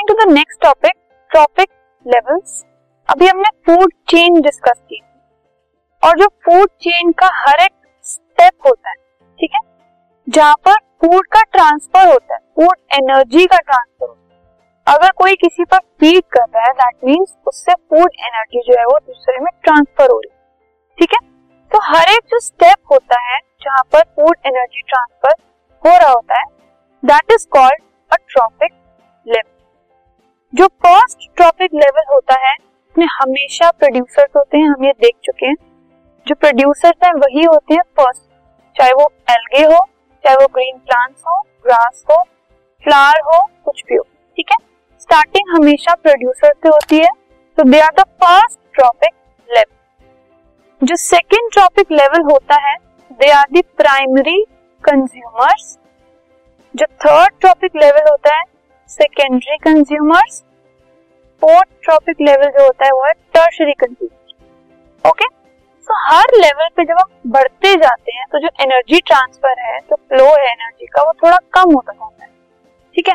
Coming to the next topic trophic levels अभी हमने food chain discuss की और जो फ़ूड चेन का हर एक स्टेप होता है, ठीक है? जहाँ पर फ़ूड का ट्रांसफ़र होता है फ़ूड एनर्जी का ट्रांसफ़र होता है। अगर कोई किसी पर फ़ीड कर रहा है दैट मीन्स उससे फ़ूड एनर्जी जो है वो दूसरे में ट्रांसफ़र हो रही है, ठीक है? तो हर एक जो स्टेप होता है, जहाँ पर फ़ूड एनर्जी ट्रांसफ़र हो रहा होता है that is called a trophic level जो फ़र्स्ट ट्रॉपिक लेवल होता है, उसमें हमेशा प्रोड्यूसर्स होते हैं, हम ये देख चुके हैं। जो प्रोड्यूसर्स हैं, वही होते हैं फ़र्स्ट चाहे वो एल्गे हो, चाहे वो ग्रीन प्लांट्स हो ग्रास हो फ्लावर हो, कुछ भी हो, ठीक है? स्टार्टिंग हमेशा प्रोड्यूसर से होती है। तो they are the first trophic level जो सेकेंड ट्रॉपिक लेवल होता है they are the primary consumers जो थर्ड ट्रॉपिक लेवल होता है secondary consumers fourth trophic level जो होता है, वो है टर्शरी कंज्यूमर ओके तो हर लेवल पे जब हम बढ़ते जाते हैं तो जो एनर्जी ट्रांसफ़र है, जो फ्लो है एनर्जी का, वो थोड़ा कम होता जाता है. ठीक है?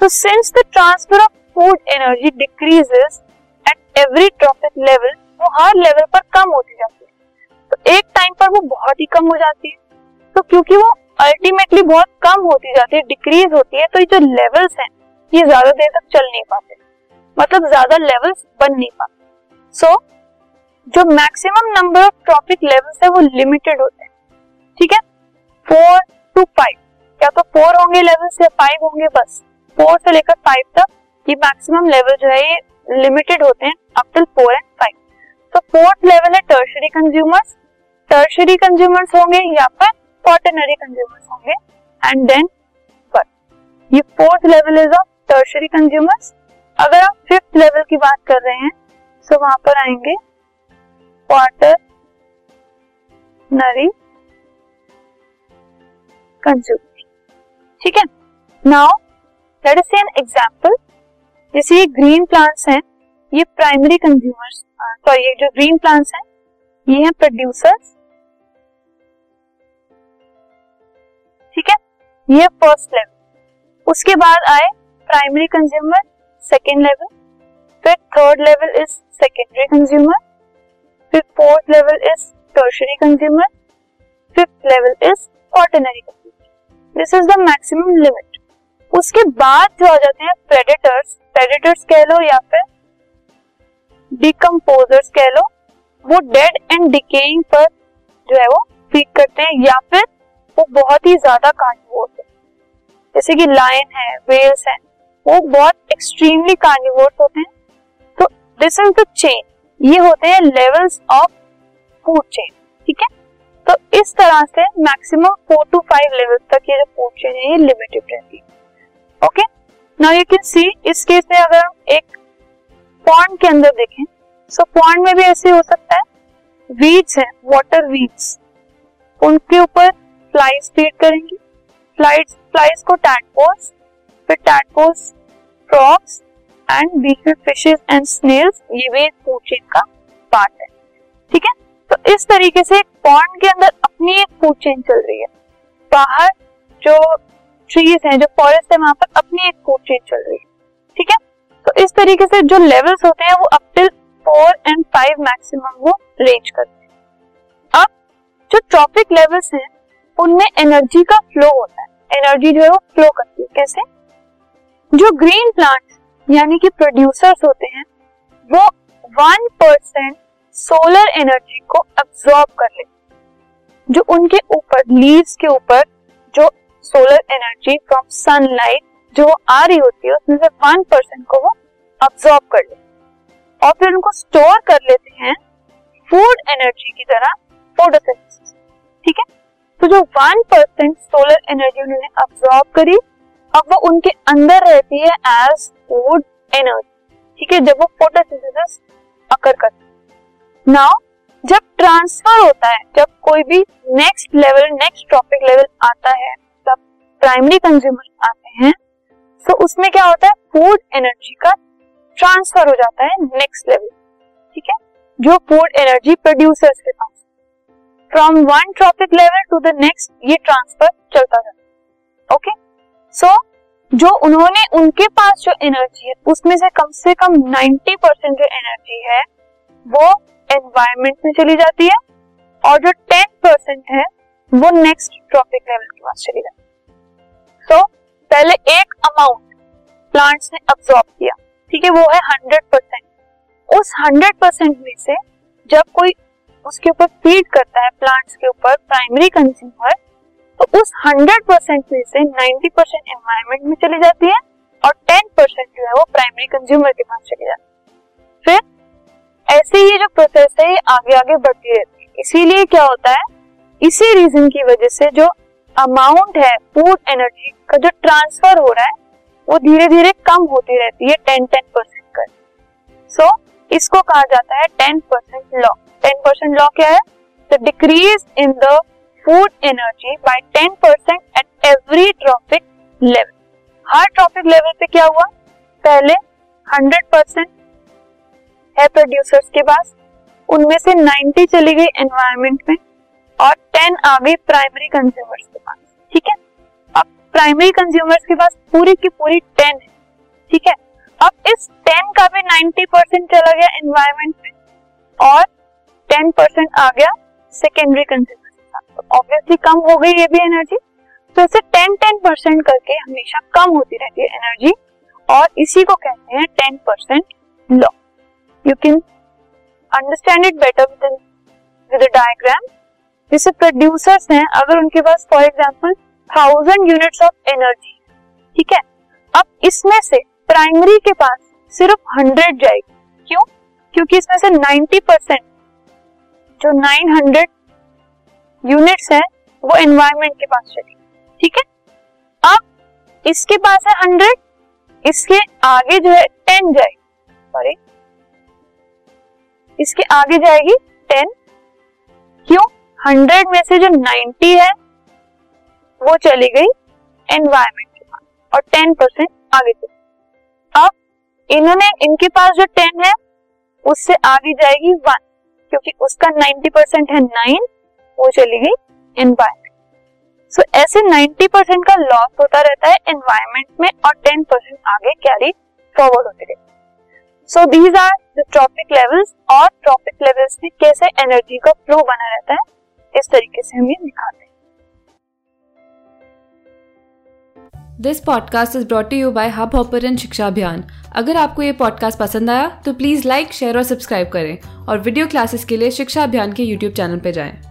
तो since the transfer of food energy decreases at every trophic level वो हर लेवल पर कम होती जाती है. तो एक टाइम पर वो बहुत ही कम हो जाती है. तो क्योंकि वो अल्टीमेटली बहुत कम होती जाती है डिक्रीज होती है तो ये जो लेवल्स हैं, ये ज़्यादा देर तक चल नहीं पाते. मतलब ज़्यादा लेवल्स बन नहीं पाते। सो so, जो maximum number of trophic levels है वो लिमिटेड होते हैं। ठीक है? फोर टू फाइव या तो फोर होंगे लेवल्स या फाइव होंगे बस। फोर से लेकर फाइव तक ये मैक्सिमम लेवल जो है ये लिमिटेड होते हैं up till four and five तो फोर्थ लेवल है टर्शरी कंज्यूमर्स टर्शरी कंज्यूमर्स होंगे या फिर क्वार्टनरी कंज्यूमर्स होंगे। एंड देन ये fourth level is of tertiary consumers अगर आप फिफ्थ लेवल की बात कर रहे हैं तो वहाँ पर आएँगे। क्वार्टर नरी कंज्यूमर ठीक है? Now let us see an example जैसे ये ग्रीन प्लांट्स हैं, ये प्राइमरी कंज्यूमर्स सॉरी ये जो ग्रीन प्लांट्स हैं, ये हैं प्रोड्यूसर्स ठीक है? ये फ़र्स्ट लेवल उसके बाद आए प्राइमरी कंज्यूमर सेकेंड लेवल फिर third level is secondary consumer फिर fourth level is tertiary consumer fifth level is ordinary consumer this is the maximum limit उसके बाद जो आ जाते हैं प्रेडेटर्स प्रेडेटर्स कह लो या फिर डिकम्पोजर्स कह लो, वो डेड एंड डिकेइंग पर जो है वो फ़ीड करते हैं या फिर वो बहुत ही ज़्यादा कार्निवोर्स है। जैसे कि लायन है वेल्स है वो बहुत एक्सट्रीमली कार्निवोर्स होते हैं। तो दिस इज़ द चेन ये होते हैं लेवल्स ऑफ़ फ़ूड चेन ठीक है? तो इस तरह से maximum four to five level तक ये जो फ़ूड चेन है ये लिमिटेड रहती है। Okay now you can see इस केस में अगर हम एक पॉन्ड के अंदर देखें सो so, पॉन्ड में भी ऐसे हो सकता है। वीड्स है वाटर वीड्स उनके ऊपर फ्लाइज फ़ीड करेंगी। फ्लाइज फ्लाइज को टैडपोल्स फिर टैडपोल्स फ्रॉग्स एंड में फिशेस एंड स्नेल्स ये भी फ़ूड चेन का पार्ट है। ठीक है? तो इस तरीके से पॉन्ड के अंदर अपनी एक फ़ूड चेन चल रही है। बाहर जो ट्रीज हैं, जो फॉरेस्ट है, वहाँ पर अपनी एक फ़ूड चेन चल रही है। ठीक है? तो इस तरीके से जो लेवल्स होते हैं, वो up till four and five maximum वो रेंज करते हैं। अब जो ट्रॉपिक लेवल्स हैं, उनमें एनर्जी का फ्लो होता है। एनर्जी जो है, वो फ्लो करती है। कैसे? जो ग्रीन प्लांट यानी कि प्रोड्यूसर्स होते हैं, वो वन परसेंट सोलर एनर्जी को अब्सॉर्ब कर लेते जो उनके ऊपर लीव्स के ऊपर जो सोलर एनर्जी फ्रॉम सनलाइट जो आ रही होती है, उसमें से वन परसेंट को वो अब्सॉर्ब कर लेते और फिर उनको स्टोर कर लेते हैं फ़ूड एनर्जी की तरह फोटोसिंथेसिस ठीक है? तो जो वन परसेंट सोलर एनर्जी उन्होंने अब्सॉर्ब करी अब वो उनके अंदर रहती है एज फ़ूड एनर्जी ठीक है, जब वो फोटोसिंथेसिस अकर करती नाउ जब ट्रांसफ़र होता है, जब कोई भी next level next trophic level आता है, तब प्राइमरी कंज्यूमर आते हैं तो उसमें क्या होता है फ़ूड एनर्जी का ट्रांसफ़र हो जाता है नेक्स्ट लेवल ठीक है? जो फ़ूड एनर्जी प्रोड्यूसर्स के पास। From one trophic level to the next ये ट्रांसफ़र चलता जाता है। ओके सो so, जो उन्होंने उनके पास जो एनर्जी है उसमें से कम से कम 90 परसेंट जो एनर्जी है वो एनवायरमेंट में चली जाती है और जो 10 परसेंट है वो नेक्स्ट ट्रॉपिक लेवल के पास चली जाती है। सो so, पहले एक अमाउंट प्लांट्स ने अब्सॉर्ब किया ठीक है वो है 100 परसेंट उस 100 परसेंट में से जब कोई उसके ऊपर फ़ीड करता है प्लांट्स के ऊपर प्राइमरी कंज्यूमर तो उस 100 परसेंट में से 90 परसेंट एनवायरमेंट में चली जाती है और 10 परसेंट जो है वो प्राइमरी कंज्यूमर के पास चली जाती है। फिर ऐसे ही जो प्रोसेस है ये आगे आगे बढ़ती रहती है। इसीलिए क्या होता है इसी रीजन की वजह से जो अमाउंट है फ़ूड एनर्जी का जो ट्रांसफ़र हो रहा है वो धीरे धीरे कम होती रहती है टेन टेन परसेंट कर। सो so, इसको कहा जाता है ten percent law ten percent law क्या है? The decrease in the food energy by 10 percent at every trophic level her trophic level पे क्या हुआ? पहले 100 परसेंट है प्रोड्यूसर्स के पास, उनमें से 90 चली गई एनवायरमेंट में और 10 आ गई प्राइमरी कंज्यूमर्स के पास, ठीक है? अब प्राइमरी कंज्यूमर्स के पास पूरी की पूरी 10 है, ठीक है? अब इस 10 का भी 90 परसेंट चला गया एनवायरमेंट में और 10 परसेंट आ गया सेकेंडरी कंज्यूमर ऑब्वियसली कम हो गई ये भी एनर्जी तो इसे टेन टेन परसेंट करके हमेशा कम होती रहती है एनर्जी और इसी को कहते हैं ten percent law you can understand it better with with diagram जैसे प्रोड्यूसर्स हैं, अगर उनके पास for example thousand units of energy ठीक है? अब इसमें से प्राइमरी के पास सिर्फ़ हंड्रेड जाएगी। क्यों? क्योंकि इसमें से नाइन्टी परसेंट जो नाइन हंड्रेड यूनिट्स है, वो एनवायरमेंट के पास चली ठीक है? अब इसके पास है हंड्रेड इसके आगे जो है टेन जाएगी सॉरी इसके आगे जाएगी टेन क्यों? हंड्रेड में से जो नाइन्टी है, वो चली गई एनवायरमेंट के पास और टेन परसेंट आगे चली अब इन्होंने, इनके पास जो टेन है, उससे आगे जाएगी वन क्योंकि उसका नाइन्टी परसेंट है नाइन वो चली गई एनवायरमेंट सो ऐसे 90 परसेंट का लॉस होता रहता है एनवायरमेंट में और 10 परसेंट आगे कैरी फॉरवर्ड होते रहते so these are the trophic levels और ट्रॉपिक लेवल्स में कैसे एनर्जी का फ्लो बना रहता है, इस तरीके से हम ये दिखाते हैं. This podcast is brought you by Hubhopper Shiksha Abhiyan अगर आपको ये पॉडकास्ट पसंद आया तो प्लीज़ लाइक शेयर और सब्सक्राइब करें और वीडियो क्लासेस के लिए शिक्षा अभियान के यूट्यूब चैनल पर जाएँ।